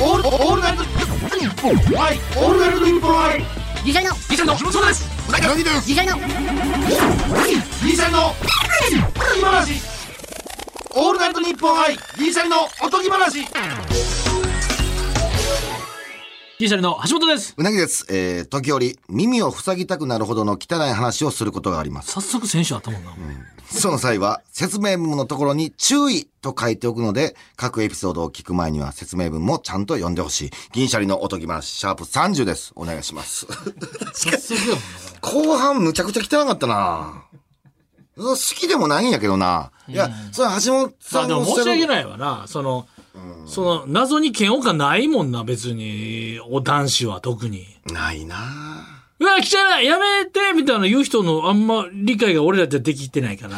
オールオールナイトニッポンはいオールナイトニッポンはいギシャリのギシャリのそうですうなぎのギシャリのギシャリのおとぎ話オールナイトニッポン愛ギシャリのおとぎ話。ギリシャリの橋本です。うなぎです。えー、時折、耳を塞ぎたくなるほどの汚い話をすることがあります。早速選手あったもんな。その際は、説明文のところに注意と書いておくので、各エピソードを聞く前には説明文もちゃんと読んでほしい。銀シャリのおとぎ話、シャープ30です。お願いします。早速やもんな。後半むちゃくちゃ汚かったな好きでもないんやけどな。いや、それは橋本ささあ、でも。申し訳ないわな。その、その、謎に嫌悪感ないもんな、別に。お男子は特に。ないなうわ、汚いやめてみたいな言う人のあんま理解が俺らじゃできてないから。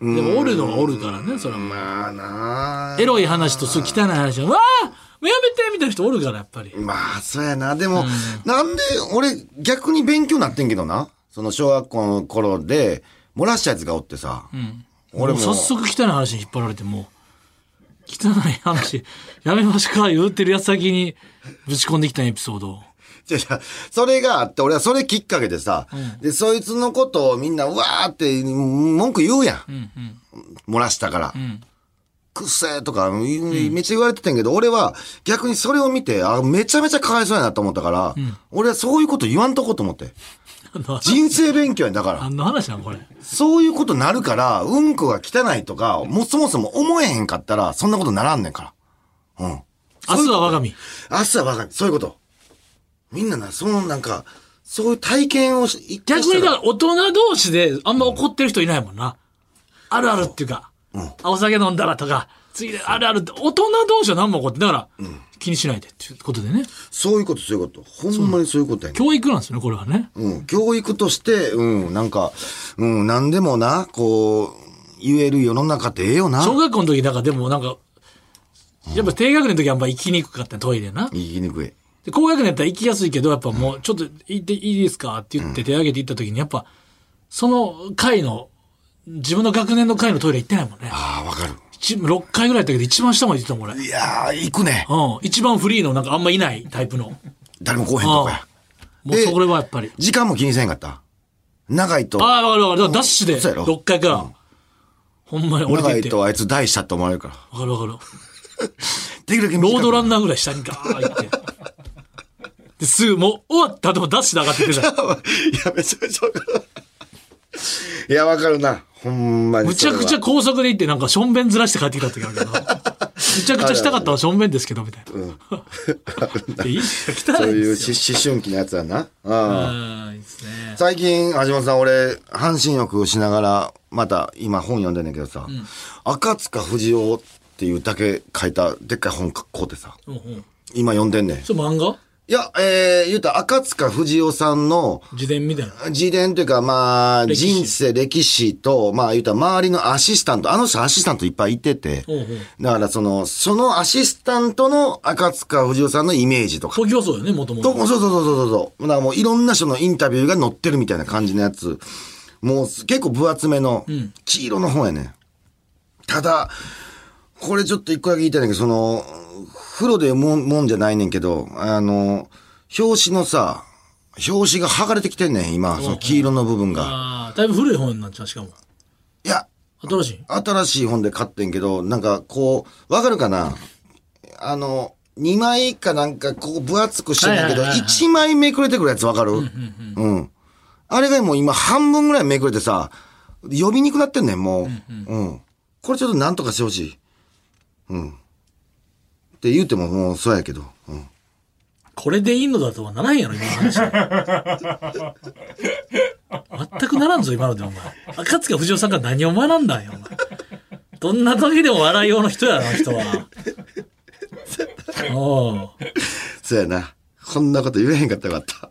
でもおるのはおるからね、それは。まあなエロい話とそう汚い話は、うわあやめてみたいな人おるから、やっぱり。まあ、そうやな。でも、なんで、俺、逆に勉強なってんけどな？その小学校の頃で、漏らしたやつがおってさ。俺も。もう早速汚い話に引っ張られて、もう、汚い話、やめましか言うてるやつ先にぶち込んできたエピソード。じゃじゃそれがあって、俺はそれきっかけでさ、で、そいつのことをみんな、うわーって文句言うやん。漏らしたから。くっせーとか、めっちゃ言われてたんやけど、俺は逆にそれを見て、あ、めちゃめちゃかわいそうやなと思ったから、俺はそういうこと言わんとこうと思って。人生勉強やんだから。何の話なんこれ？そういうことなるから、うんこが汚いとか、もうそもそも思えへんかったら、そんなことならんねんから。うん。明日は我が身。明日はわかる。そういうこと。みんなな、そのなんか、そういう体験をし、逆にだから大人同士であんま怒ってる人いないもんな。あるあるっていうか、あお酒飲んだらとか、次であるあるって、大人同士は何も怒って、だから、気にしないでっていうことでね。そういうこと、そういうこと。ほんまにそういうことやねん。教育なんですよね、これはね。うん。教育として、うん、なんか、うん、なんでもな、こう、言える世の中ってええよな。小学校の時、だからでもなんか、やっぱ低学年の時はあんま行きにくかったトイレな。言いにくい。で、高学年やったら行きやすいけど、やっぱもう、ちょっと行っていいですかって言って手挙げて行った時に、やっぱ、その回の、自分の学年の回のトイレ行ってないもんね。ああ、わかる。一6回ぐらいやったけど、一番下まで行ってたもん、俺。いやー、行くね。うん。一番フリーのなんかあんまいないタイプの。誰も来おへんとこや。もうそれはやっぱり。時間も気にせんかった？長いと、ああ、わかるわかる。だからダッシュでそうやろ6回から、ほんまに降りていっとあいつ大したって思われるから。かるわかる。できるだけロードランンナーぐらい下にガー行って。で、すぐもう終わった後もダッシュで上がってってた。いや、めちゃめちゃ。いや、わかるな。ほんまにむちゃくちゃ高速で行ってなんかしょんべんずらして帰ってきた時あるけど。むちゃくちゃしたかったのはしょんべんですけど、みたいな。いい汚そういう思春期のやつやな。うんうん、いいですね。最近、橋本さん、俺、半身浴をしながら、また、今本読んでんねんけどさ、赤塚不二夫っていうだけ書いた、でっかい本買うてさ、うんうん。今読んでんねん。いそれ漫画？や、えー、言うたら赤塚不二夫さんの、自伝みたいな。自伝というか、まあ、人生、歴史と、まあ、言うたら周りのアシスタント、あの人アシスタントいっぱいいてて、ほうほうだからその、そのアシスタントの赤塚不二夫さんのイメージとか、東京はそうよね、もともと、と。そうそうそうそうそう。だからもういろんな人のインタビューが載ってるみたいな感じのやつ。もう結構分厚めの黄色の本やね。ただ、これちょっと一個だけ言いたいんだけど、その、風呂でもんもんじゃないねんけど、あの、表紙のさ、表紙が剥がれてきてんねん、今、その黄色の部分が。ああ、だいぶ古い本になっちゃう、しかも。いや、新しい？新しい本で買ってんけど、なんかこう、わかるかな？あの、2枚かなんかこう分厚くしてんだけど、はいはいはいはい1枚めくれてくるやつわかる？うん。あれがもう今半分ぐらいめくれてさ、呼びにくくなってんねん、もう。うん。これちょっとなんとかしてほしい。うん。って言うてももうそうやけど。うん。これでいいのだとはならんやろ、今の話。全くならんぞ、今ので、お前。赤塚不二夫さんが何を学んだんよ、お前。どんな時でも笑いようの人やな、あの人は。お うそうやな。こんなこと言えへんかったらよかった。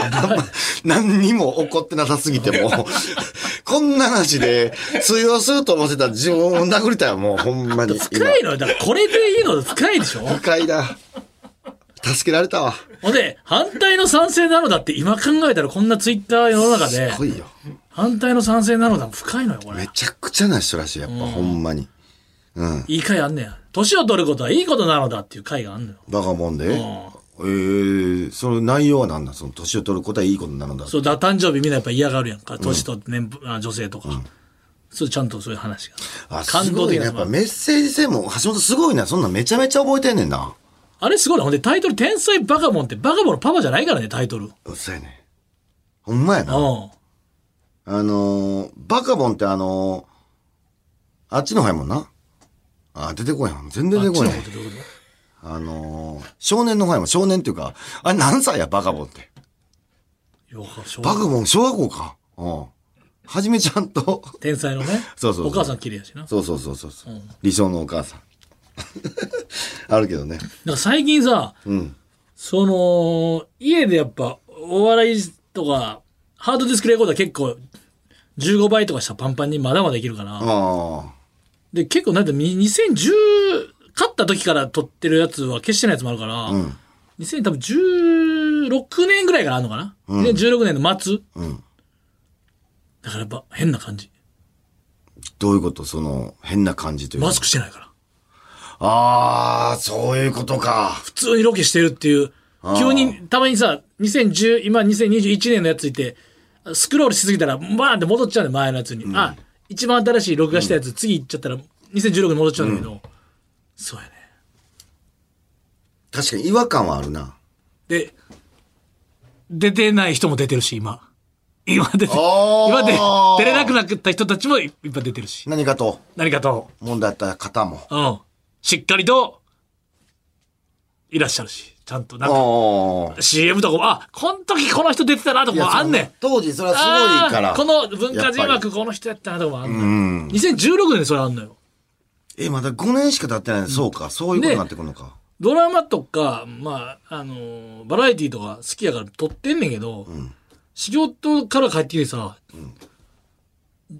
あんま何にも怒ってなさすぎても、こんな話で通用すると思ってたら自分を殴りたいわもうほんまに。深いのよ。だからこれでいいの深いでしょ今深いな。助けられたわ。ほんで、反対の賛成なのだって今考えたらこんなツイッター世の中で、来いよ。反対の賛成なのだ深いのよ、これ。めちゃくちゃな人らしい、やっぱ、ほんまに。うん。いい回あんねや。年を取ることはいいことなのだっていう回があるのよ。バカボンで。えー、その内容は何だその年を取ることはいいことなのだ。そう、だ誕生日みんなやっぱ嫌がるやんか。年取って年、あ女性とか。そう、ちゃんとそういう話が。あ、すごいね。やっぱメッセージ性も、橋本すごいな。そんなんめちゃめちゃ覚えてんねんな。あれすごいな。ほんでタイトル、天才バカボンってバカボンのパパじゃないからね、タイトル。うっさいね。ほんまやな。うん。あのー、バカボンってあのー、あっちの方やもんな。あ、出てこいやん。全然出てこいやんあのー、少年の方やもん。少年っていうか、あれ何歳や、バカボンって。バカボン、小学校か。うん。はじめちゃんと、天才のね。そうそうそうお母さん綺麗やしな。そうそうそうそうそう、理想のお母さん。あるけどね。だから最近さ、うん。その、家でやっぱ、お笑いとか、ハードディスクレコーダー結構、15倍とかしたらパンパンにまだまだいけるかな。ああ。で、結構なんて、み2010、勝った時から撮ってるやつは消してないやつもあるから、うん。2000多分16年ぐらいからあるのかな、で ?16 年の末。うん。だからやっぱ変な感じ。どういうこと？その、変な感じというか。マスクしてないから。ああ、そういうことか。普通にロケしてるっていう、急に、たまにさ、2010、今2021年のやついて、スクロールしすぎたら、バーンって戻っちゃうんだよ、前のやつに。あ、一番新しい録画したやつ、次行っちゃったら、2016に戻っちゃうんだけど、そうやね。確かに違和感はあるな。で、出てない人も出てるし、今。今出て、今で出れなくなった人たちもいっぱい出てるし。何かと、何かと、問題あった方も。うん。しっかりと、いらっしゃるし、ちゃんと、なんか、ああ。CM とかも、あ、この時この人出てたなとかもあんねん。当時それはすごいから。この文化人枠この人やったなとかもあんのよ。2016年でそれあんのよ。りえ、まだ5年しか経ってないの？そうか。そういうことになってくるのか。ドラマとか、まあ、あのーバラエティとか好きやから撮ってんねんけど、仕事から帰ってきてさ、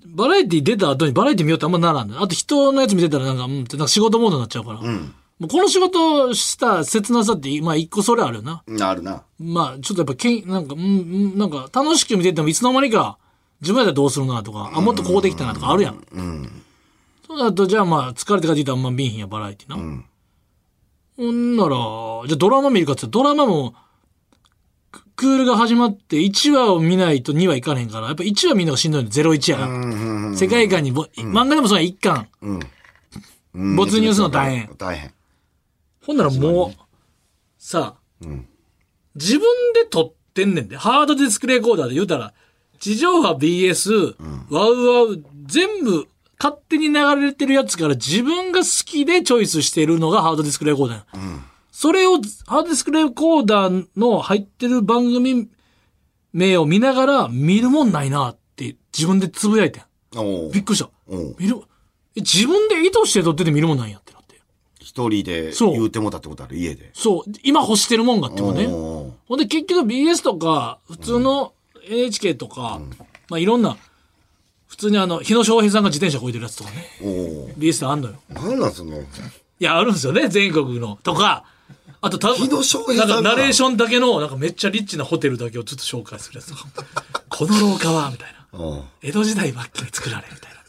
バラエティ出た後にバラエティ見ようってあんまならんのよあと人のやつ見てたらなんか、うんってなんか仕事モードになっちゃうから。もうこの仕事した切なさって、まあ一個それあるよな。うんあるな。まあ、ちょっとやっぱけん、なんか、うん、うんなんか、楽しく見ててもいつの間にか、自分やったらどうするなとか、あ、もっとこうできたなとかあるやん。そうだと、じゃあまあ、疲れて帰ってきたらあんま見えへんや、バラエティな。ほんなら、じゃあドラマ見るかって言ったらドラマも、ククールが始まって1話を見ないと2話いかれへんから、やっぱ1話見るのがしんどいの、01やから。世界観にぼ、漫画でもそれ一巻。うん没入するの大変。大変。ほんならもう、さあ、自分で撮ってんねんで。ハードディスクレコーダーで言うたら、地上波 BS、ワウワウ、全部勝手に流れてるやつから自分が好きでチョイスしてるのがハードディスクレコーダーや、それを、ハードディスクレコーダーの入ってる番組名を見ながら見るもんないなって自分でつぶやいてん。びっくりした。見る、え自分で意図して撮ってて見るもんなんやってなって。一人でそう言うてもたってことある？家で。そう、今欲してるもんがってもね。ほんで結局 BS とか、普通の NHK とか、まあいろんな、普通にあの、日野翔平さんが自転車こいでるやつとかね、おう BS であんのよ。なんなんその、いや、あるんですよね、全国の。とか、あと多分、日野翔平なんかナレーションだけの、なんかめっちゃリッチなホテルだけをずっと紹介するやつとか。この廊下は、みたいな。江戸時代末期に作られ、みたいな。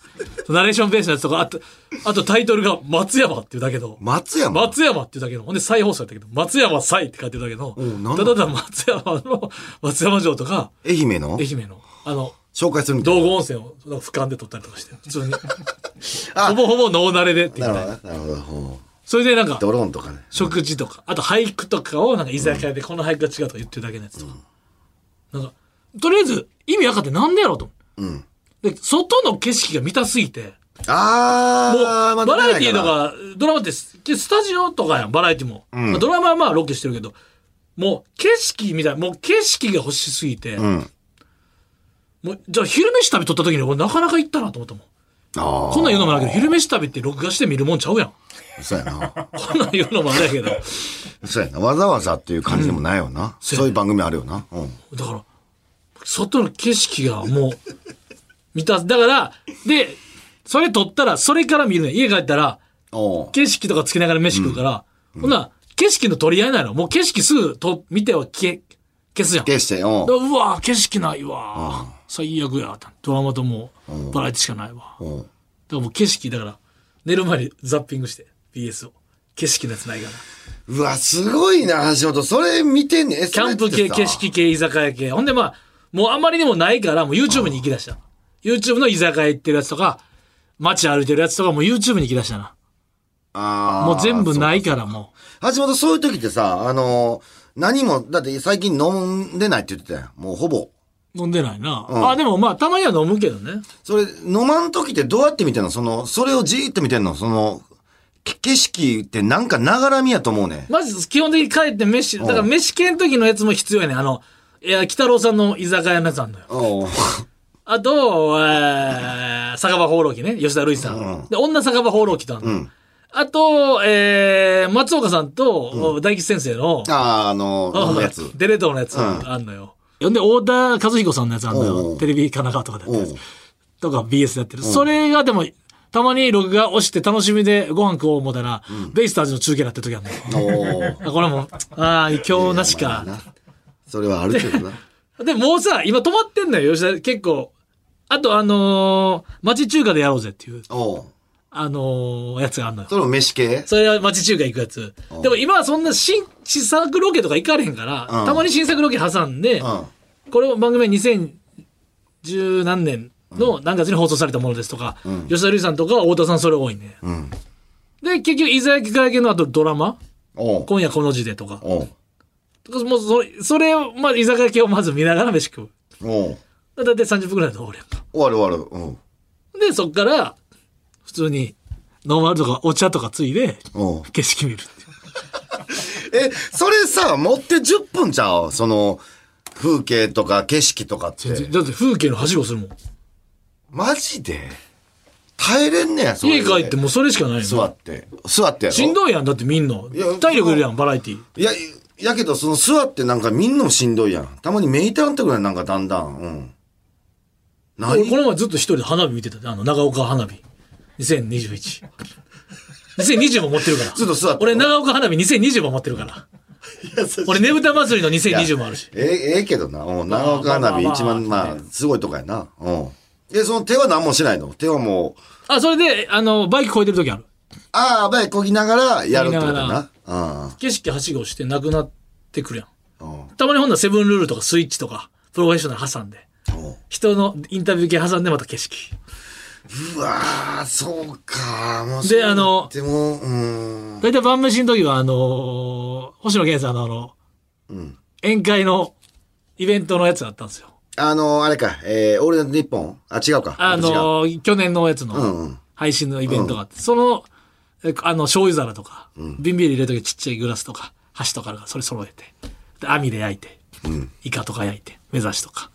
ナレーションベースのやつとか、あと、あとタイトルが松山っていうだけど、松山。松山っていうだけの、ほんで再放送やったけど、松山再って書いてるだけの。んなん、だ。ただただ松山の、松山城とか、愛媛の？愛媛の、あの、紹介するみたいな。道後温泉を俯瞰で撮ったりとかして、普通に。あほぼほぼノーナレでっていうなるねほどね。なるほどほう。それでなんか、ドローンとかね。食事とか、あと俳句とかをなんか居酒屋でこの俳句が違うとか言ってるだけのやつとか。なんか、とりあえず意味分かってなんでやろうと思う。うん。で、外の景色が見たすぎて、あもう、ー、まあバラエティーとか、ドラマってス、スタジオとかやん、バラエティも。まあドラマはまあロケしてるけど、もう景色みたいな、もう景色が欲しすぎて、うん。もう、じゃあ昼飯旅撮った時に俺なかなか行ったなと思ったもん。ああ。こんなん言うのもあるけど、昼飯旅って録画して見るもんちゃうやん。そうやな。こんなん言うのもあれやけど。そうやな。わざわざっていう感じでもないよな。そういう番組あるよな。うん。だから、外の景色がもう、見た、だから、で、それ撮ったら、それから見るね。家帰ったら、景色とかつけながら飯食うから、ほんなら景色の取り合いないの。もう景色すぐと見ては消え、消すやん。消して、おううわ景色ないわ最悪や。ドラマともうバラエティしかないわ。だからもう景色、だから、寝る前にザッピングして、BS を。景色のやつないから。うわ、すごいな、橋本。それ見てんねキャンプ系、景。色系、居酒屋系。ほんでまあ、もうあまりにもないから、もう YouTube に行き出した。YouTube の居酒屋行ってるやつとか、街歩いてるやつとかもう YouTube に行き出したな。あーもう全部ないからも橋本、そういう時ってさ、あのー何も、だって最近飲んでないって言ってたやん。もうほぼ。う。飲んでないな。んあ、でもまあ、たまには飲むけどね。それ、飲まん時ってどうやって見てんの？その、それをじーっと見てんの？その、け景色ってなんかながらみやと思うね。まず、基本的に帰って飯、だから飯系の時のやつも必要やねん。あの、いや、北郎さんの居酒屋のやつあんのよ。おうあと、えー、酒場放浪記ね。吉田類さん。で、女酒場放浪記とあんの。あと、えー、松岡さんと、大吉先生の、あー、あのやつ。デレートのやつあんのよ。ほんで、太田和彦さんのやつあんのおよ。うテレビ神奈川とかでやってるやつ。とか BS でやってる。それがでも、たまに録画押して楽しみでご飯食おう思ったら、ベイスターズの中継になってる時あんのよ。おーあこれも、ああ、今日なしか。それはあるけどな。で、もうさ、今止まってんのよ、吉田。結構。あと、あのー町中華でやろうぜっていう、おうあのーやつがあんのよ。それも飯系？それは町中華行くやつ。でも今はそんな新、新作ロケとか行かれへんから、うんたまに新作ロケ挟んで、うん。これを番組は2010何年の何月に放送されたものですとか、吉田類さんとか太田さんそれ多いね。うん。で、結局、居酒屋系の後ドラマ？おう今夜この字でとか。おうとかもうそれ、それを、まあ、居酒屋系をまず見ながら飯食う。おうだいたい30分くらいで終わるやんか。終わる終わる。うん。で、そっから、普通に、ノーマルとかお茶とかついで、景色見る。え、それさ、持って10分ちゃう？その、風景とか景色とかって。だって風景のはしごするもん。マジで？耐えれんねや、それで家帰ってもうそれしかないの。座って。座ってやろ？しんどいやん。だってみんなや。体力いるやん、バラエティ。いや、やけど、その座ってなんかみんなもしんどいやん。たまに目痛なってくるやん、なんかだんだん。うん。何？俺この前ずっと一人で花火見てたであの、長岡花火。2021。2020も持ってるから。ずっと座って俺、長岡花火2020も持ってるから。俺、ねぶた祭りの2020もあるし。ええ、ええけどな。うん。長岡花火一番、まあすごいとこやな。うん。え、その手は何もしないの？手はもう、あ、それで、あの、バイク越えてる時ある。ああ、バイこぎながらやるってことなな。景色はしごしてなくなってくるやん。うん。うん。たまにほんならセブンルールとかスイッチとか、プロフェッショナル挟んで。うん人のインタビュー系挟んでまた景色。うわー、そうか。もうであのでも、うん。大体晩飯の時は、あのー星野源さんのあの、うん。宴会のイベントのやつだったんですよ。あの、あれか、えー、オールナイトニッポン？あ、違うか。あのー去年のやつうんうのん配信のイベントがあって、その、えあの、醤油皿とか、瓶ビール入れる時ちっちゃいグラスとか、箸とかがそれ揃えて、で網で焼いて、イカとか焼いて、目指しとか。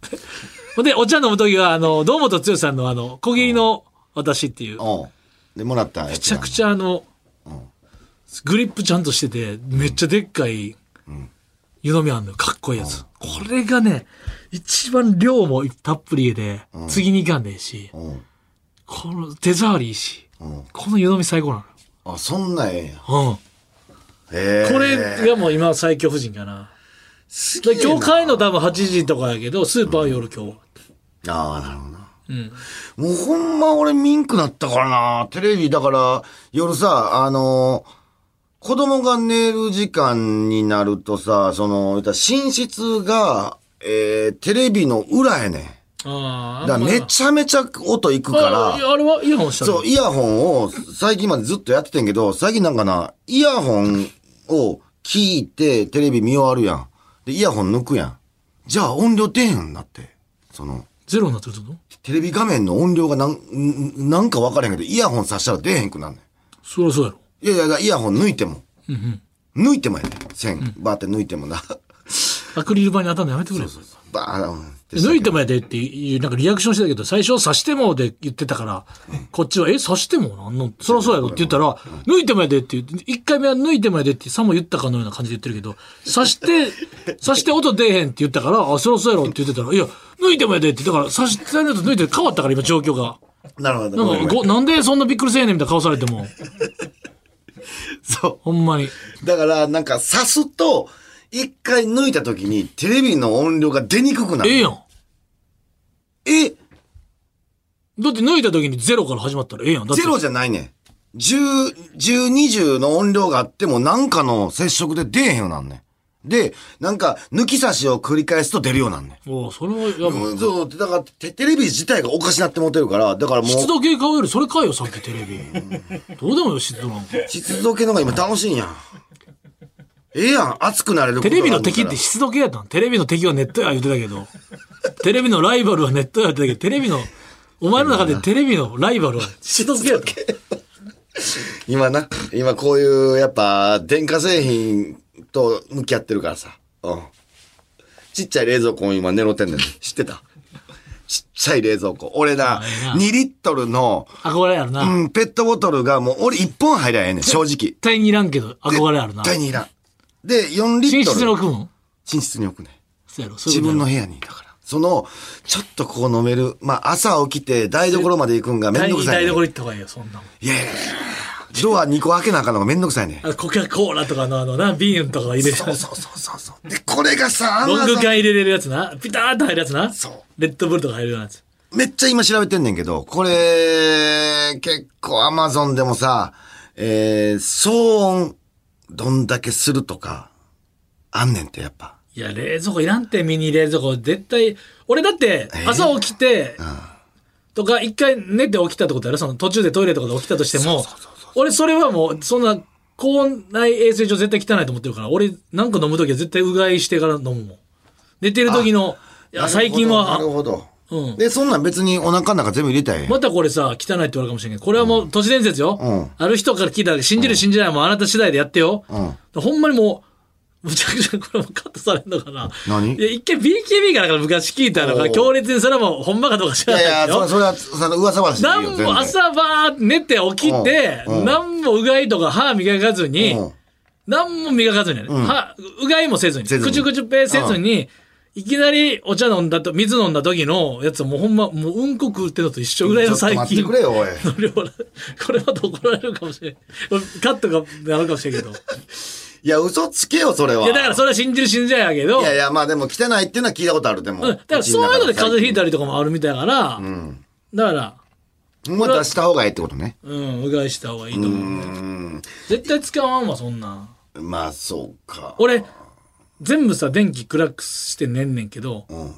で、お茶飲む時は、あの、堂本剛さんのあの、小切りの私っていう、うん。で、もらっためちゃくちゃあの、グリップちゃんとしてて、めっちゃでっかい湯飲みあんのよ。かっこいいやつ。これがね、一番量もたっぷりで、次にいかんねえし、うん。この手触りいいし、うん。この湯飲み最高なあ、そんなんええんや。のよ。へえ。うん。これがもう今最強夫人かな。今日帰るの多分8時とかやけど、スーパーは夜今日は。ああ、なるほどな。うん。もうほんま俺ミンクなったからな。テレビだから夜さ、あの子供が寝る時間になるとさ、その、寝室が、えー、テレビの裏やねん。ああ。だからめちゃめちゃ音いくから。ああれはイヤホンしたのそう、イヤホンを最近までずっとやっててんけど、最近なんかな、イヤホンを聞いてテレビ見終わるやん。で、イヤホン抜くやん。じゃあ音量出へんなって。その、ゼロになってるってこと？テレビ画面の音量がなん、んなんか分からへんけど、イヤホンさしたら出へんくなんねそりゃそうやろ。ん。いやいや、イヤホン抜いても。うんうん。抜いてもやねん。線、バーって抜いてもな。アクリル板に当たるのやめてくれよ。バーン抜いてもやでっていう、なんかリアクションしてたけど、最初刺してもで言ってたから、こっちは、え、刺してもなんの？そらそうやろって言ったら、抜いてもやでって言って、一回目は抜いてもやでってさも言ったかのような感じで言ってるけど、刺して、刺して音出えへんって言ったから、あ、そらそうやろって言ってたら、いや、抜いてもやでって、だから刺してのと抜いて変わったから今状況が。なるほど。なんか、ごなんでそんなびっくりせえねんみたいな顔されても、そほんまに。う。だから、なんか刺すと、一回抜いた時にテレビの音量が出にくくなる。ええやん。え？だって抜いた時にゼロから始まったらええやん。だってゼロじゃないねん。10、10、20の音量があってもなんかの接触で出えへんようなんねん。で、なんか抜き差しを繰り返すと出るようなんねん。おうそれはやばい。うん、そう、だからテテレビ自体がおかしなって思ってるから、だからもう、湿度計買うよりそれ買えよ、さっきテレビ。どうでもよ、湿度なんて。湿度計の方が今楽しいんやん。ええやん、熱くなれるテレビの敵って湿度計やったん？テレビの敵はネットや言ってたけど。テレビのライバルはネットや言ってたけど、テレビの、お前の中でテレビのライバルは湿度計やった。今な、今こういう、やっぱ、電化製品と向き合ってるからさ。うん。ちっちゃい冷蔵庫を今狙ってんねん。知ってた？ちっちゃい冷蔵庫。俺な、あええな2リットルの、憧れあるな。うん、ペットボトルがもう俺1本入りゃええねん、正直。絶対にいらんけど、憧れあるな。絶対にいらん。で、4リッ寝トル。室に置くん？寝室に置くね。そうやろ、そういうことやろ自分の部屋に、だから。その、ちょっとこう飲める。まあ、朝起きて台所まで行くんがめん台どくさい。台所行った方がいいよ、そんなもん。いやいやいやドア2個開けなあかんのがめんどくさいねん。あコカ・コーラとかのあのな、ビーンとか入れる。そうそうそうそうそう。で、これがさ、ロング Amazon 缶入れれるやつな。ピターッと入るやつな。そうレッドブルとか入るようなやつ。めっちゃ今調べてんねんけど、これ、結構アマゾンでもさ、えー、騒音、どんだけするとか、あんねんってやっぱ。いや、冷蔵庫いらんって、ミニ冷蔵庫。絶対、俺だって、朝起きて、とか、一回寝て起きたってことやろ？その途中でトイレとかで起きたとしても、俺それはもう、そんな、校内衛生上絶対汚いと思ってるから、俺なんか飲むときは絶対うがいしてから飲むもん。寝てる時の、いや、最近なはる、ほど。うん。で、そんなん別にお腹の中全部入れたらええやん。またこれさ、汚いって言われるかもしれんけど、これはもう都市伝説よ。うん。ある人から聞いたら、信じる信じないはもうあなた次第でやってよ。ほんまにもう、むちゃくちゃこれもカットされるのかな。何？いや、一回 BKB からから昔聞いたのが、強烈にそれはもうほんまかどうか知いらないやいや、ですよ。それそれは、その噂話なんも。朝ばーって寝て起きて、うん。うん。なんもうがいとか歯磨かずに、うん。なんも磨かずにね、歯うがいもせずに、くちゅくちゅぺーせずに、いきなりお茶飲んだと、水飲んだ時のやつはもうほんま、もううんこ食ってるのと一緒ぐらいの最ちょっと待近ってくれよ、おい。これまた怒られるかもしれん。カットがなるかもしれんけど。いいや、嘘つけよ、それは。や、だからそれは信じる信じないやけど、いやいや、まあでも汚いっていうのは聞いたことある、でも。うんだからそういうので風邪ひいたりとかもあるみたいだから、だから、もう出した方がいいってことね。うん、うがいした方がいいと思う。うん。絶対使わんわ、そんなん。まあ、そうか。俺、全部さ、電気暗くして寝んねんけど、ん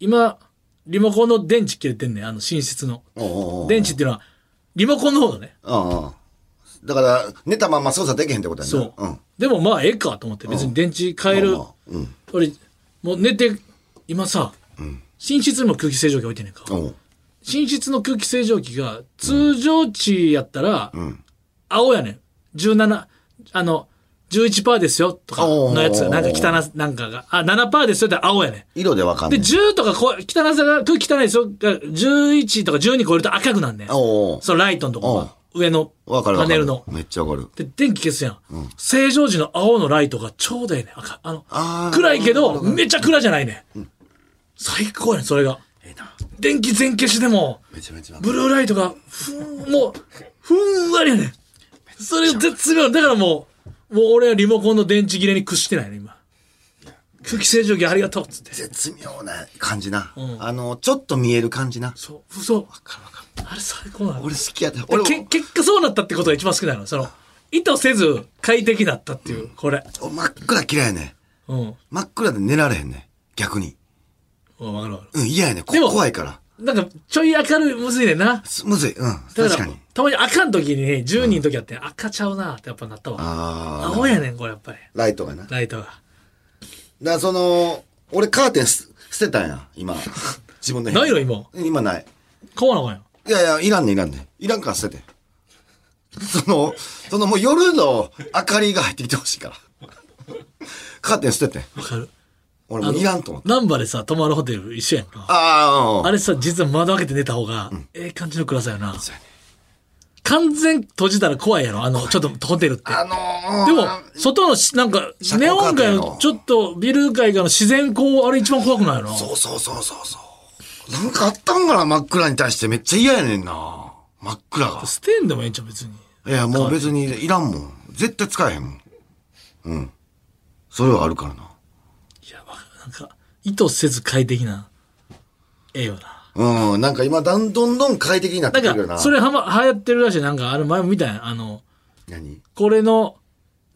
今、リモコンの電池切れてんねん、あの寝室の。電池っていうのは、リモコンの方だね。だから、寝たまんま操作できへんってことやな。そう。うん。でもまあ、ええかと思って、別に電池変える。俺、もう寝て、今さ、寝室にも空気清浄機置いてんねんか。寝室の空気清浄機が、通常値やったら、青やねん。17、あの、11%ですよ、とかのやつが、なんか汚な、なんかが、あ、7%ですよって青やね色でわかんない。10とかこう、汚さが、空気汚いですよ。が11とか12超えると赤くなんねん。おうそのライトのとこが、上のわかるわかる。パネルの。めっちゃわかる。で、電気消すやん。正常時の青のライトがちょうどええねん。赤。あの、あー暗いけど、めっちゃ暗じゃないねん。最高やねん、それが。ええな。電気全消しでも、めちゃめちゃわかる。ブルーライトが、ふん、もう、ふんわりやねん。それが絶妙。だからもう、もう俺はリモコンの電池切れに屈してないね、今。空気清浄機ありがとうっつって。絶妙な感じな。あの、ちょっと見える感じな。そう、そう。あれ最高なの。俺好きやで。俺俺け結果そうなったってことが一番好きなの。その、意図せず快適だったっていう、これ。俺真っ暗嫌いやねん。うん。真っ暗で寝られへんねん。逆に。うんわかるわかうん、嫌やね怖いから。る。なんか、ちょい明るい、むずいねんな。すむずい。うん。確かに。、たまに赤の時にね、10人の時あって、赤ちゃうなってやっぱなったわ。ああ。青やねん、これやっぱり。ライトがな。だかライトが。らその、俺カーテンす捨てたんや、今。自分の部屋ないの今？今ない。買わなあかんやん。いやいや、いらんねんいらんねんいらんから捨てて。その、そのもう夜の明かりが入ってきてほしいから。カーテン捨てて。わかる。俺もういらんと思って。ナンバでさ、泊まるホテル一緒やんか。ああ、あれさ、実は窓開けて寝た方が、ええ感じの暗さやな。そうやね完全閉じたら怖いやろ、あの、ちょっとホテルって。あのー、でも、外のし、なんか、遮ネオン街の、ちょっとビル街がの自然光、あれ一番怖くないの？そうそうそうそうそう。なんかあったんかな真っ暗に対してめっちゃ嫌やねんな。真っ暗が。捨てんでもええんちゃう、別に。いや、もう別にいらんもん。絶対使えへんもん。うん。それはあるからな。なんか、意図せず快適な、ええよな。うん。なんか今、だんどんどん快適になってなんくるよな。か、それはま、流行ってるらしい。なんか、あの前も見たやん。あの、何？これの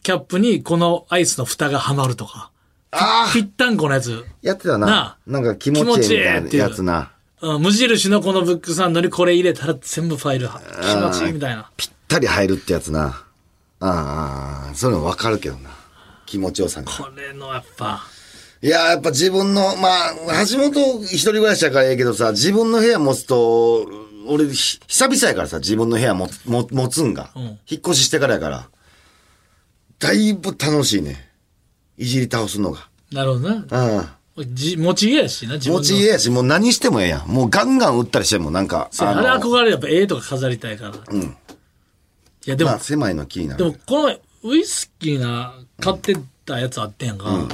キャップにこのアイスの蓋がはまるとか。ああぴったんこのやつ。やってたな。なあなんか気持ちいいみたいなやつな。うん、無印のこのブックサンドにこれ入れたら全部ファイルは気持ちいいみたいな。ぴったり入るってやつな。ああ、そういうの分かるけどな。気持ちよさが。これのやっぱ、いや、やっぱ自分の、まあ、橋本一人暮らしだからええけどさ、自分の部屋持つと、俺、ひ久々やからさ、自分の部屋もも持つんが、ん引っ越ししてからやから、だいぶ楽しいね。いじり倒すのが。なるほどな。うん。じ持ち家やしな、自分の。持ち家やし、もう何してもええやん。もうガンガン打ったりしても、なんか、あのれ憧れるやっぱ絵とか飾りたいから。いや、でも、まあ、狭いの気になる。でも、この前ウイスキーな、買ってたやつあってんやんか。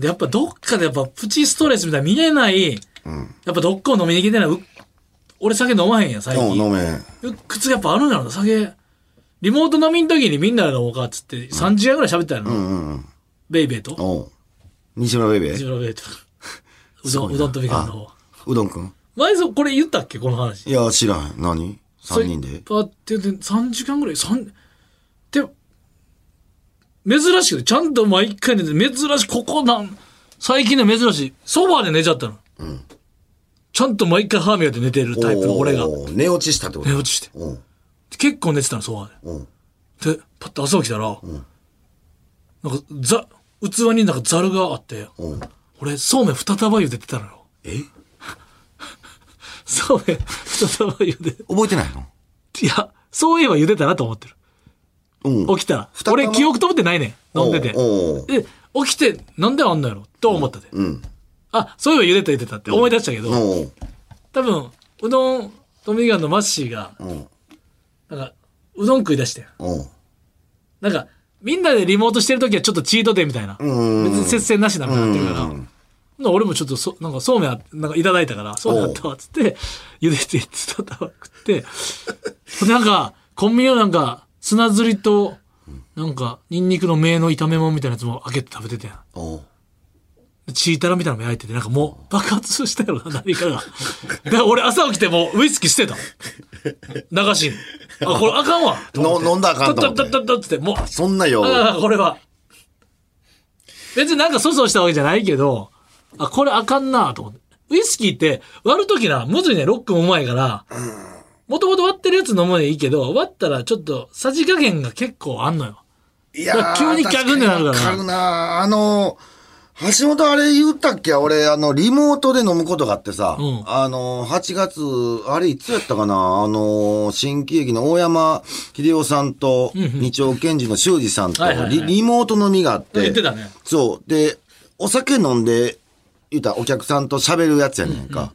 で、やっぱどっかでやっぱプチストレスみたいな見えない、やっぱどっかを飲みに行けてない。う俺酒飲まへんやん、最うん、近。飲めん。う靴やっぱあるんやろな、酒。リモート飲みの時にみんなで飲もうかっつって、3時間ぐらい喋ったやろ。ベイベーと。おう西村ベイベー？ジブラベイと。うどん、うどんとみかんの方。うどんくん？前そ、これ言ったっけこの話。いや、知らん。何？三人で？パってで3時間ぐらい、三で、珍しくて、ちゃんと毎回寝て、珍しい、ここなん、最近の珍しい、ソファーで寝ちゃったの。ちゃんと毎回歯磨いて寝てるタイプの俺が。おー寝落ちしたってこと？寝落ちして。うん。結構寝てたの、ソファーうん。で。で、パッと朝起きたら、なんか、ざ、器になんかザルがあって、うん。俺、そうめん二束茹でてたのよ。え？そうめん二束茹で。覚えてないの？いや、そういえば茹でたなと思ってる。うん。起きたら。二玉俺、記憶飛ぶってないねん。飲んでて。おうおうで、起きて、なんであんのやろ？と思ったで。うん。あ、そういえば茹でた茹でたって思い出したけど、おう多分、うどん、トミーガンのマッシーが、うん。なんか、うどん食い出してん。おうなんか、みんなでリモートしてるときはちょっとチートデーみたいな。ん別に接戦なしなみたいになってるから。ほんなら俺もちょっとそ、なんかそうめんあ、なんかいただいたから、そうめんあったわ、つって、茹でて、つったわ、食って、なんか、コンビニのなんか、砂ずりと、なんか、ニンニクの芽の炒め物みたいなやつも開けて食べててん。おうチータラみたいなのも焼いてて、なんかもう爆発したよな、何かが。だから俺朝起きてもうウイスキー捨てた。流しに。あ、これあかんわ。の飲んだらあかんと思ってとっとって、もう、そんなよ。ああ、これは。別になんか粗相したわけじゃないけど、あ、これあかんなと思って。ウイスキーって割るときな、むずいね、ロックもうまいから、もともと割ってるやつ飲むのいいけど、割ったらちょっと、さじ加減が結構あんのよ。いやー急にギャグになるからななあの、橋本あれ言ったっけ？俺、あの、リモートで飲むことがあってさ、うんあの、8月、あれいつやったかな？あの、新喜劇の大山秀夫さんと、二丁賢治の修二さんとリ、リモート飲みがあって、言ってたね。そう。で、お酒飲んで、言うたらお客さんと喋るやつやねんか。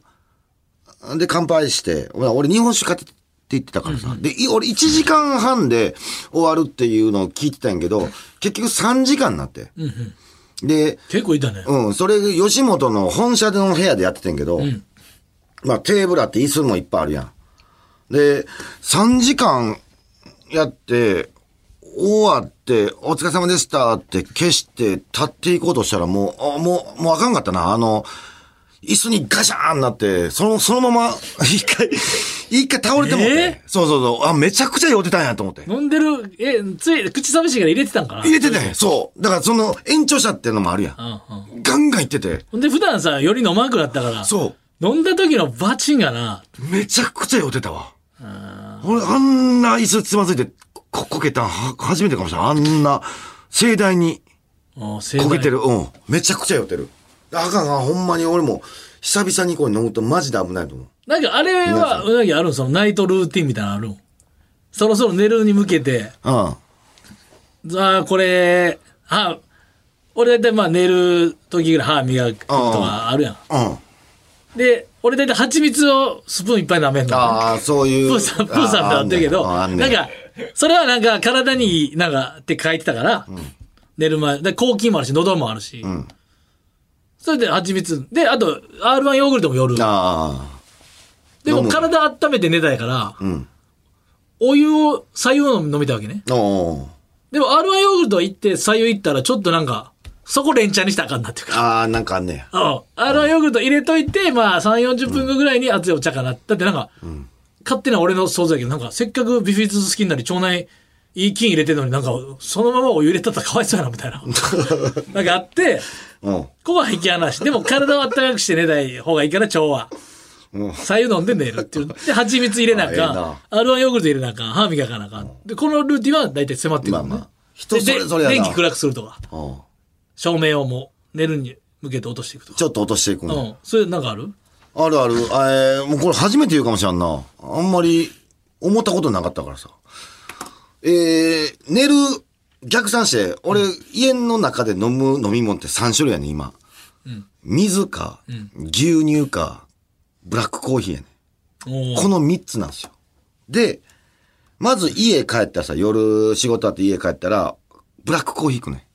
で、乾杯して、俺俺日本酒買ってって言ってたからさ。で、い俺1時間半で終わるっていうのを聞いてたんやけど、結局3時間になって。で、結構いたね。うん、それ、吉本の本社での部屋でやっててんけど、まあテーブルあって椅子もいっぱいあるやん。で、3時間やって、終わって、お疲れ様でしたって消して立っていこうとしたらもう、あもう、もうあかんかったな。あの、椅子にガシャーンなって、その、そのまま、一回、一回倒れてもって、えそうそうそう、あ、めちゃくちゃ酔ってたんやと思って。飲んでる、え、つい、口寂しいから入れてたんかな？入れてたんや、そう。だからその延長者っていうのもあるやん。うんうん。ガンガンいってて、ほんで普段さ、より飲まんくなったから、そう。飲んだ時のバチンがな、めちゃくちゃ酔ってたわ。俺、あんな椅子つまずいて、こ、こけたんは、初めてかもしれない。あんな、盛大にこけてる。うん。めちゃくちゃ酔ってる。あかほんまに俺も、久々にこう飲むとマジで危ないと思う。なんかあれは、うなぎあるんそのナイトルーティンみたいなのあるんそろそろ寝るに向けて、うん。ああ、これ、あ俺だいたいまあ寝る時ぐらい歯磨くとかあるやん。うん。で、俺だいたい蜂蜜をスプーンいっぱい舐めんの。ああ、そういう。プーさん、プーさんってなってるけど、あーあんねなんか、それはなんか体になんかって書いてたから、寝る前、で、抗菌もあるし、喉もあるし、んそれで蜂蜜。で、あと、R1 ヨーグルトも夜。あでも体温めて寝たいから、あ。うん。お湯を、左右を飲みたいわけね。おーでも R1 ヨーグルト行って左右行ったらちょっとなんか、そこ連チャンにしたらあかんなっていうか。ああ、なんかあんねや。うん。あのヨーグルト入れといて、まあ3、40分後ぐらいに熱いお茶かな。だってなんか、勝手な俺の想像やけど、なんかせっかくビフィズス好きになり腸内いい菌入れてるのになんか、そのままお湯入れたったらかわいそうやな、みたいな。なんかあって、うん。ここは引き離し。でも体を温かくして寝ない方がいいから腸は。うん。左右飲んで寝るっていう。で、蜂蜜入れなあか。なん R1 ヨーグルト入れなあかん。歯磨かなあかん。で、このルーティンは大体迫ってくるのね。まあまあ。人それぞれやな。で電気暗くするとか。うん。照明をもう寝るに向けて落としていくとか。ちょっと落としていくの。うん。それなんかある？あるある。えー、もうこれ初めて言うかもしれんな。あんまり思ったことなかったからさ。えー、寝る、逆算して、俺、家の中で飲む飲み物って3種類やねん、今。水か、牛乳か、ブラックコーヒーやねこの3つなんですよ。で、まず家帰ったらさ、夜仕事あって家帰ったら、ブラックコーヒー行くね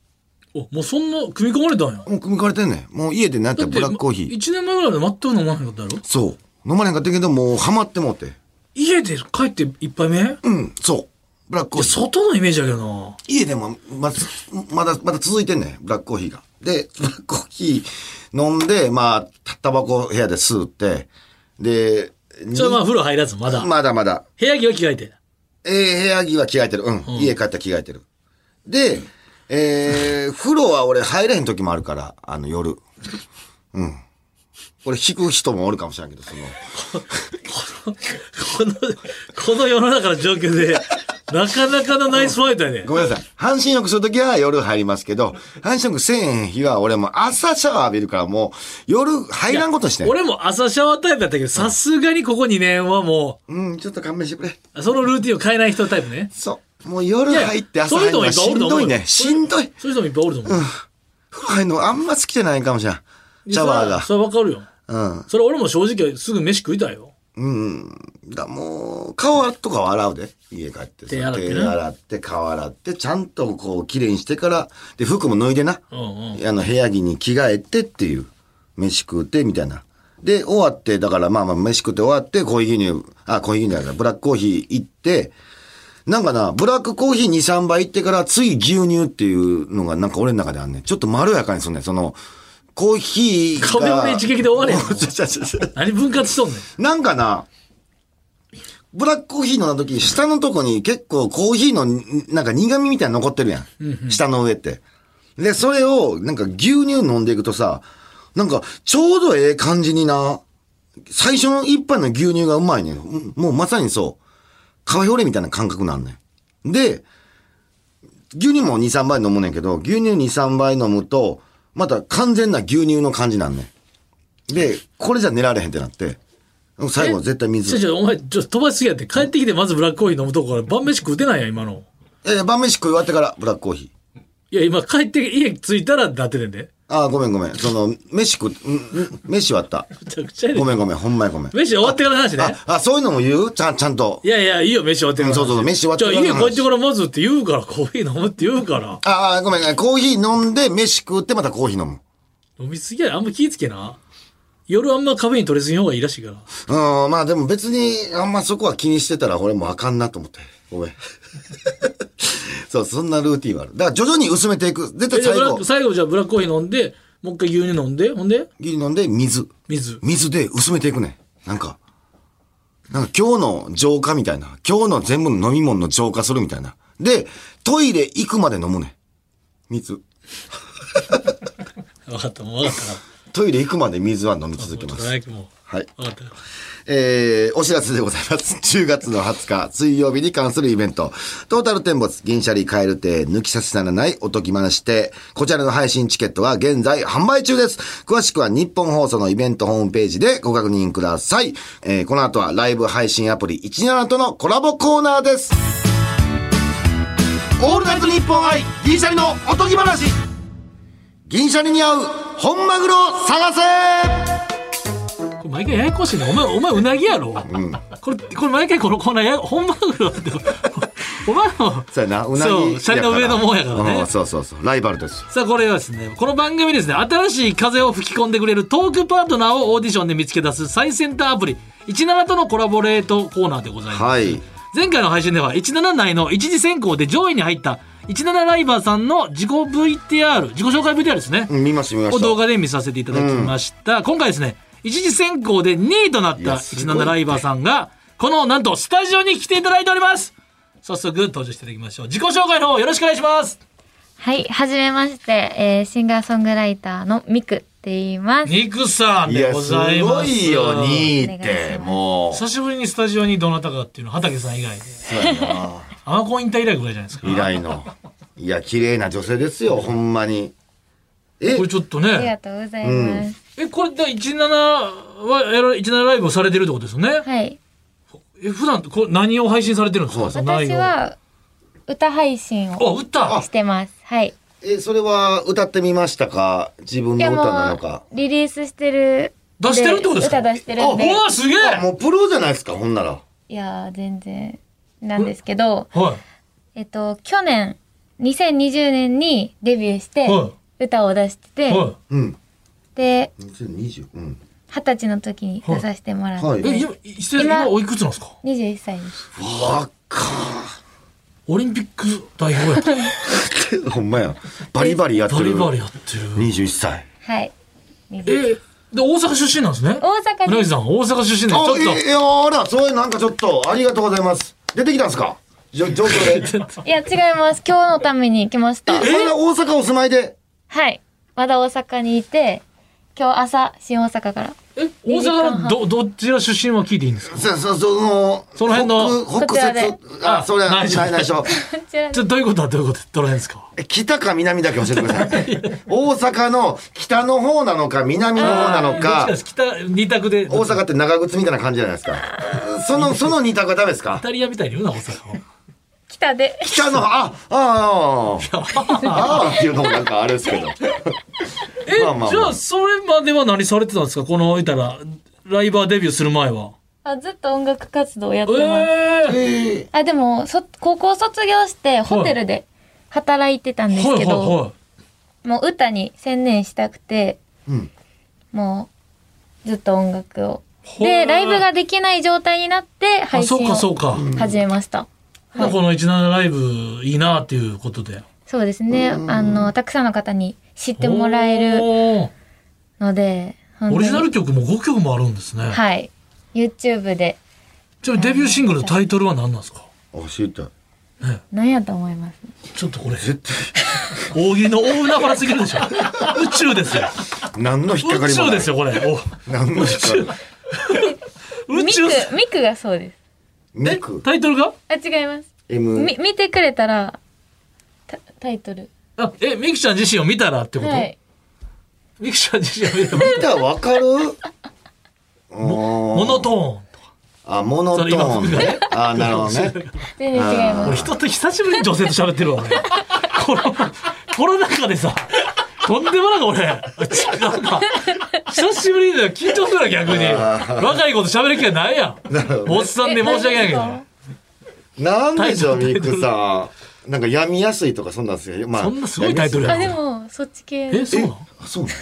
お、もうそんな組み込まれたんや。ん。もう組み替えてんねん。もう家でなんやったらブラックコーヒー。1年前ぐらいまで全く飲まへんかったやろ？そう。飲まれへんかったけど、もうハマってもうて。家で帰って一杯目？うん、そう。ブラックコーヒー。外のイメージやけどな。家でもまだ、まだ、まだ続いてんねん、ブラックコーヒーが。で、ブラックコーヒー飲んで、まあ、タバコ部屋で吸って、で、それはまあ風呂入らず、まだ。まだまだ。部屋着は着替えて。えー、部屋着は着替えてる。うん。家帰ったら着替えてる。で、えー、風呂は俺入れへん時もあるから、あの夜。うん。これ引く人もおるかもしれんけど、その。この、この世の中の状況で、なかなかのナイスファイトやね。ごめんなさい。半身浴するときは夜入りますけど、半身浴せえへん日は俺も朝シャワー浴びるからもう夜入らんことしてん。俺も朝シャワータイプやったけど、さすがにここ2年はもうん、ちょっと勘弁してくれ。う、そのルーティンを変えない人タイプね。そう。もう夜入って朝入るのしんどいね。しんどい。そういう人もいっぱいおると思う。風呂入るのあんま好きじゃないかもしれん。シャワーが。それはわかるよ。うん。それ俺も正直すぐ飯食いたいよ。うん。だもう、顔とかは洗うで。家帰ってさ。手洗ってね手洗って、顔洗って、ちゃんとこう、綺麗にしてから、で、服も脱いでな。うんうん。あの、部屋着に着替えてっていう、飯食うて、みたいな。で、終わって、だからまあまあ、飯食って終わって、コーヒー牛乳、あ、コーヒー牛乳じゃないブラックコーヒー行って、なんかな、ブラックコーヒー2、3杯行ってから、つい牛乳っていうのが、なんか俺の中であんねん。ちょっとまろやかにすんねん。その、コーヒーが。壁をね一撃で終われ 何分割しとんねん？なんかな、ブラックコーヒー飲んだ時、下のとこに結構コーヒーのんなんか苦味みたいなの残ってるやん。下の上って。で、それをなんか牛乳飲んでいくとさ、なんかちょうどええ感じにな、最初の一杯の牛乳がうまいねん。うんもうまさにそう。カフェオレみたいな感覚なんねん。で、牛乳も2、3杯飲むねんけど、牛乳2、3杯飲むと、また完全な牛乳の感じなんねん。で、これじゃ寝られへんってなって、最後は絶対ちょ水。ちょ、お前、ちょっと飛ばしすぎやって。帰ってきてまずブラックコーヒー飲むとこから晩飯食うてないやん、今の。えー、晩飯食い終わってからブラックコーヒー。いや、今帰って家着いたらなっててんで。ああ、ごめんごめん。その、飯食飯終わった。めちゃくちゃやでごめんごめん、ほんまにごめん。飯終わってからの話ね。あ、あ、そういうのも言う？ちゃん、ちゃんとい。やいや、いいよ、飯終わってからの話。うんそうそう飯終わってからじゃあ家帰ってからまずって言うから、コーヒー飲むって言うから。ああ、ごめん、コーヒー飲んで、飯食ってまたコーヒー飲む。飲みすぎやであんま気ぃつけな。夜あんまカフェイン取りすぎん方がいいらしいから。うん、まあでも別に、あんまそこは気にしてたら俺もあかんなと思って。ごめん。そう、そんなルーティンはある。だから徐々に薄めていく。絶対最後最後じゃあブラックコーヒー飲んで、もう一回牛乳飲んで、ほんで？ギリ飲んで水。水。水で薄めていくね。なんか、なんか今日の浄化みたいな。今日の全部の飲み物の浄化するみたいな。で、トイレ行くまで飲むね。水。分かった、もう分かったかトイレ行くまで水は飲み続けら。ます。はい。分かったよ。えー、お知らせでございます。10月の20日、水曜日に関するイベント。トータルテンボス、銀シャリカエル亭、抜き差しならないおときまなして、こちらの配信チケットは現在販売中です。詳しくは日本放送のイベントホームページでご確認ください。えー、この後はライブ配信アプリ17とのコラボコーナーです。オールナイトニッポン愛ギリシャリのおとぎ話銀シャリに合う本マグロを探せ毎回ややこしいね。お前、お前うなぎやろ？これ、これ毎回このコーナーや、本マグロって、お前も、そうやな、うなぎ。そうシャリの上のもんやからねうんそうそうそう。ライバルです。さあこれはですね、この番組ですね、新しい風を吹き込んでくれるトークパートナーをオーディションで見つけ出す最先端アプリ、17とのコラボレートコーナーでございます。はい。前回の配信では17内の一次選考で上位に入った17ライバーさんの自己 VTR 自己紹介 VTR ですね、うん見ました見ましたを動画で見させていただきました、今回ですね一次選考で2位となったいやすごい17ライバーさんがこのなんとスタジオに来ていただいております。早速登場していただきましょう。自己紹介の方よろしくお願いします。はい、はじめまして、えーシンガーソングライターのミクって言います。ニクさんでごいやす。ざいますごいよ2位っお願いてもう。久しぶりにスタジオにどなたかっていうのは畑さん以外で。そうやな。アマコン引退以来ぐらいじゃないですか。以来の。いや綺麗な女性ですよほんまに。え？これちょっとありがねとうございます。えこれで17はやら17ライブをされてるってことですよね？はい、え普段これ何を配信されてるんですか？そ私は歌配信あを歌してます。はい。えそれは歌ってみましたか？自分の歌なのか？リリースしてる。出してるってことですか？歌出してるんで。うわすげえ！あもうプロじゃないですか？ほんなら。いやー全然なんですけど、はえっと去年2020年にデビューしては歌を出してて、い。はうんで2020うん。二十歳の時に出させてもらって、はい。いえ今今おいくつなんですか？21歳です。若オリンピック代表やってるっほんまや。バリバリやってバリるバリやってる。21歳。はい。えで大阪出身なんですね？大阪さん大阪出身でちあょっと。えいやあらそういうなんかちょっとありがとうございます。出てきたんですか？じょ状況で。いや、違います。今日のために来ました。まだ大阪お住まいで？はい。まだ大阪にいて、今日朝、新大阪から。え大阪のどどちら出身は聞いていいんですか？そそそのその辺の？北北節あそれは内緒ないないしょ こちょどういうことはどういうことどの辺ですか？え北か南だけ教えてください。大阪の北の方なのか南の方なのか。ちです。北二択で。大阪って長靴みたいな感じじゃないですか。そのその二択はダメですか？イタリアみたいに言うな大阪を北で。北のあああああっていうのもなんかあれですけど。え、まあまあまあ。じゃあそれまでは何されてたんですか？この言ったらライバーデビューする前は。あ、ずっと音楽活動やってます。ええええあ、でも、そ、高校卒業して、ホテルで働いてたんですはいけど、はい。はもう歌に専念したくて、うん。もう、ずっと音楽を。で、ライブができない状態になって、いあそう配信をか。そうか、始めました。まあこの17ライブいいなっていうことで。そうですね。あの、たくさんの方に知ってもらえるので、オリジナル曲も5曲もあるんですね、はい。YouTube で、ちなみにデビューシングルのタイトルは何なんですか？教えて。何やと思います？ちょっとこれ。大喜利の大海原すぎるでしょ。宇宙ですよ。何の引っかかりもない。宇宙ですよこれ。お。何の引っかかり？ミ宇宙。ク、ミクがそうです。えミクタイトルが？あ、違います。M み、見てくれたら、タタイトル。あえミクちゃん自身を見たらってこと、はい。ミクちゃん自身を見たら。見たらわかる？モモノトーンあモノトーンね。あなるほどね。全然違います。俺人と久しぶりに女性と喋ってるわ俺コロコロナ禍でさとんでもなく俺なんか久しぶりで緊張するわ逆に。若い子と喋る機会ないやん。おっさんで申し訳ないけど。なんでしょうミクさん。なんか病みやすいとかそんなんですよ。まあそんなすごいタイトルやあ、でも、そっち系。えそうなの？あそうなの？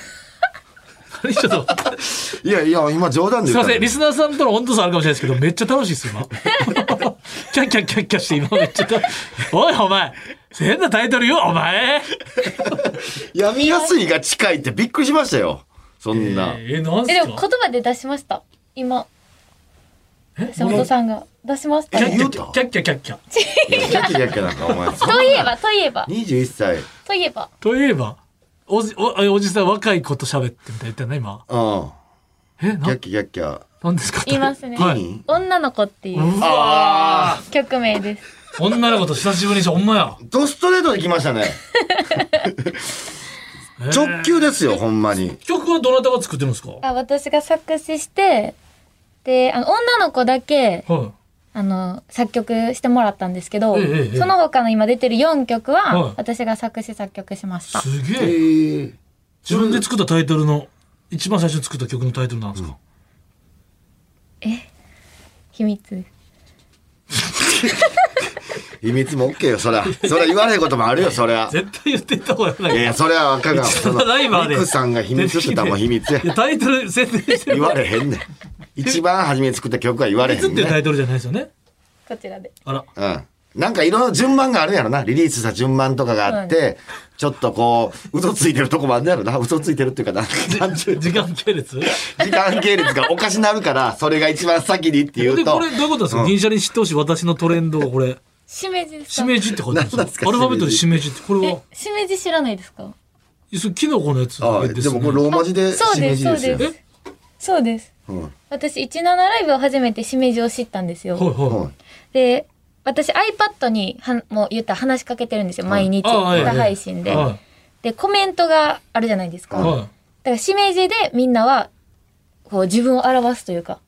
何ちょっといやいや今冗談ですいませんリスナーさんとの温度差あるかもしれないですけどめっちゃ楽しいです今。キャッキャッキャッキャして今めっちゃ楽おいお前変なタイトルよお前。病みやすいが近いってびっくりしましたよ。そんな、えー、なんすえ、でかも言葉で出しました？今。橋本さんが。出しました。キャッよ。キャッキャッキャッキャッキャッいやキャッキャキャッキャなんかお前といえば、といえば、21歳。といえば。といえばおじおおじさん若い子と喋ってみたいな今。うん。えなキャッキャキャッキャ。なんですか？言いますね。はい、女の子っていううわ曲名です。ー女の子と久しぶりにしてほんまや。ドストレートで来ましたね。直球ですよほんまに。曲はどなたが作ってるんですか？あ、私が作詞して、で、あの、女の子だけ、はあの、作曲してもらったんですけど、ええええその他の今出てる4曲はい。は、私が作詞作曲しました。いすげえ。えー、自分で作ったタイトルの一番最初に作った曲のタイトルなんですか、秘密。です。秘密も OK よそりゃ。そりゃ言われへんこともあるよそりゃ。絶対言っていった方がない。いやいやそれはわかるわそのライバーで。ミクさんが秘密って言ったらもう秘密。やタイトル宣伝してる言われへんねん。一番初めに作った曲は言われへん秘密ってタねイトルじゃないですよね。こちらで。あら。うんなんかいろいろ順番があるんやろな。リリースした順番とかがあって、ちょっとこう、嘘ついてるとこもあるんやろな。嘘ついてるっていうかな、なんちゅう時間系列？で時間系列がおかしなるから、それが一番先にっていうと。これどういうことですか、銀シャリに知ってほしい私のトレンドをこれ。しめじですしかめじって書いてですか？アルファベットでしめじって。これはえしめじ知らないですか？それキノコのやつあです、ね、でもこれローマ字でそうしめですそうじですよ。です。そうです。うん。私17ライブを初めてしめじを知ったんですよ。はいはい、はい。で私 iPad にはもう言ったら話しかけてるんですよ毎日あはい。歌配信で、はい。でコメントがあるじゃないですか、だはい。からしめじでみんなはこう自分を表すというか。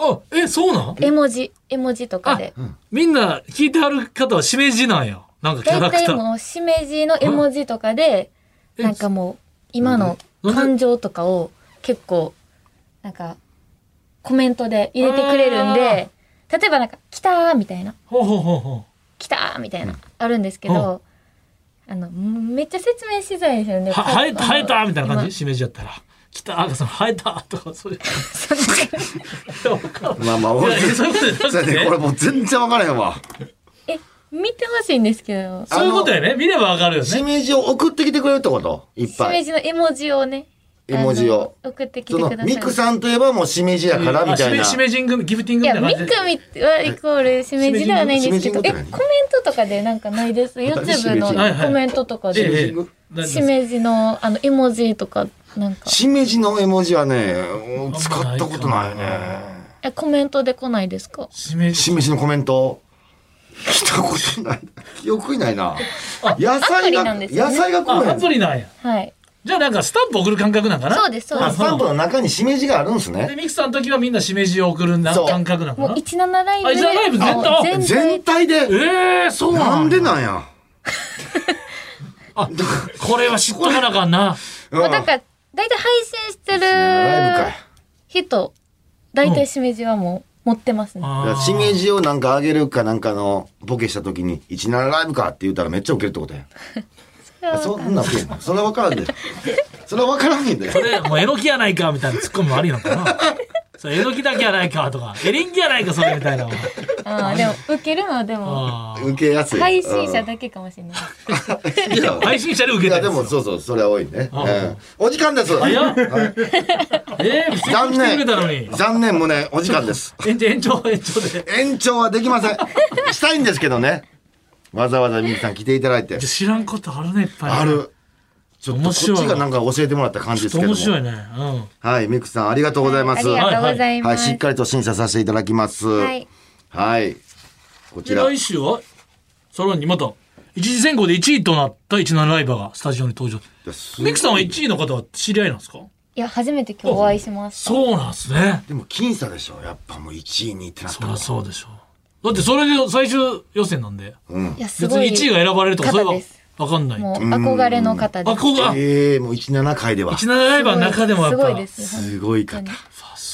あえそうなん？絵文字絵文字とかで。みんな聞いてはる方はしめじなんや。なんかキャラクター。もうしめじの絵文字とかでえなんかもう今の感情とかを結構なんかコメントで入れてくれるんで例えばなんか「来た!」みたいな。ほうほうほうほ「来た!」みたいなあるんですけどあのめっちゃ説明しづらいですよね。うは生えた生えたみたいな感今。じしめじやったら。来たあその生えたとかそれまあまあ、いやそうね。これもう全然わからへんわ。え見てほしいんですけど。そういうことやね。見ればわかるよね。しめじを送ってきてくれるってこと？いっしぱい。めじの絵文字をね絵文字を送ってきてください。ミクさんといえばもうしめじやからみたいな。あしめしめジングギフティングいや、みたいな感ミクじでミはイコールしめじではないんですけど、え、コメントとかでなんかないです。YouTube のコメントとかえで、しめじのあの絵文字とか、なんか、しめじの絵文字はね、うん使ったことないね。え、コメントで来ないですか？しめじしめじのコメント？来たことない。記憶にないな。野アプリ菜が、なんですよね野菜が来ない。プリなんやはい。じゃあなんかスタンプ送る感覚なんかな？そうです、そうであ、すス。タンプの中にしめじがあるんですでね。ミクさんの時はみんなしめじを送るなそう感覚なのもうかな17ライブで、あ17ライブ全体もう全全体、体で？ええそうななんんでなんや？あこれは知っとかなあかんなうんもうだから、だいたい配信してるライブかい。人、だいたいしめじはもう持ってますね。あーだからしめじをなんかあげるかなんかのボケした時に17ライブかって言ったらめっちゃウケるってことや。そんなウケんのそれは分からんで。それは分からんねんで。それもうえのきやないかみたいなツッコミもありなのかなそれえのきだけやないかとかエリンギやないかそれみたいなああ、でも、受けるのはでも、受けやすい。配信者うんだけかもしれない。いや 配信者で受けたでもそうそうそれは多いね。お時間です。早っええー、残念残念胸お時間です。延長延長で延長はできません。したいんですけどね。わざわざみきさん来ていただいて。知らんことあるねいっぱいある。ちょっとこっち面白いがなんか教えてもらった感じですけども。面白いねうんはい、ミクさんありがとうございます。ありがとうございはい、ます。しっかりと審査させていただきます。はい。はい。こちでら。来週はさらにまた一次選考で1位となった17ライバーがスタジオに登場ですミクさんは1位の方は知り合いなんですか？いや、初めて今日お会いしました。そうなんですねでも僅差でしょ。やっぱもう1位にってなったらそりゃ。そうでしょうだってそれで最終予選なんでいや、す別にごい。1位が選ばれるとかそれは方ですわかんないもう憧れの方です。あこがええもう17回では。17ライバーの中でもやっぱすごいです。すごい方。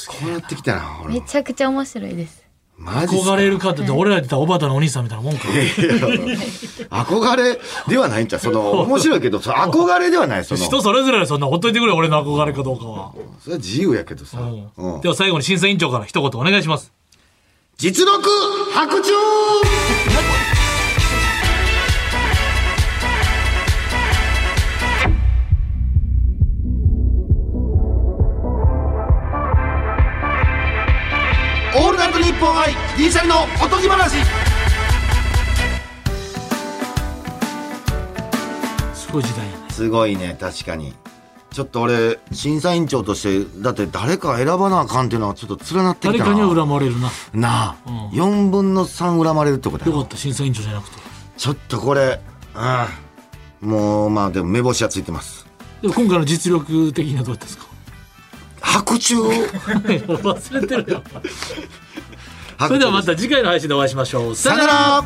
こうなってきたな、俺めも。ちゃくちゃ面白いです。マジっすか？憧れる方って俺らで言ったらおばたのお兄さんみたいなもんかいや憧れではないんちゃうその、面白いけど、その憧れではない、その。人それぞれでそんなほっといてくれ俺の憧れかどうかはそれは自由やけどさ。うんうんでは最後に審査委員長から一言お願いします実力白昼。オールナイトニッポン愛ギリシャリのおとぎ話。すごい時代。やねすごいね、確かに。ちょっと俺、審査委員長として、だって誰か選ばなあかんっていうのはちょっと連なってきたな。誰かには恨まれるな。なあ、うん。4分の3恨まれるってことやよかった審査委員長じゃなくて。ちょっとこれ、うん。もう、まあでも目星はついてます。でも今回の実力的にはどうやったんですか？白昼？忘れてるよ。それではまた次回の配信でお会いしましょう。さよなら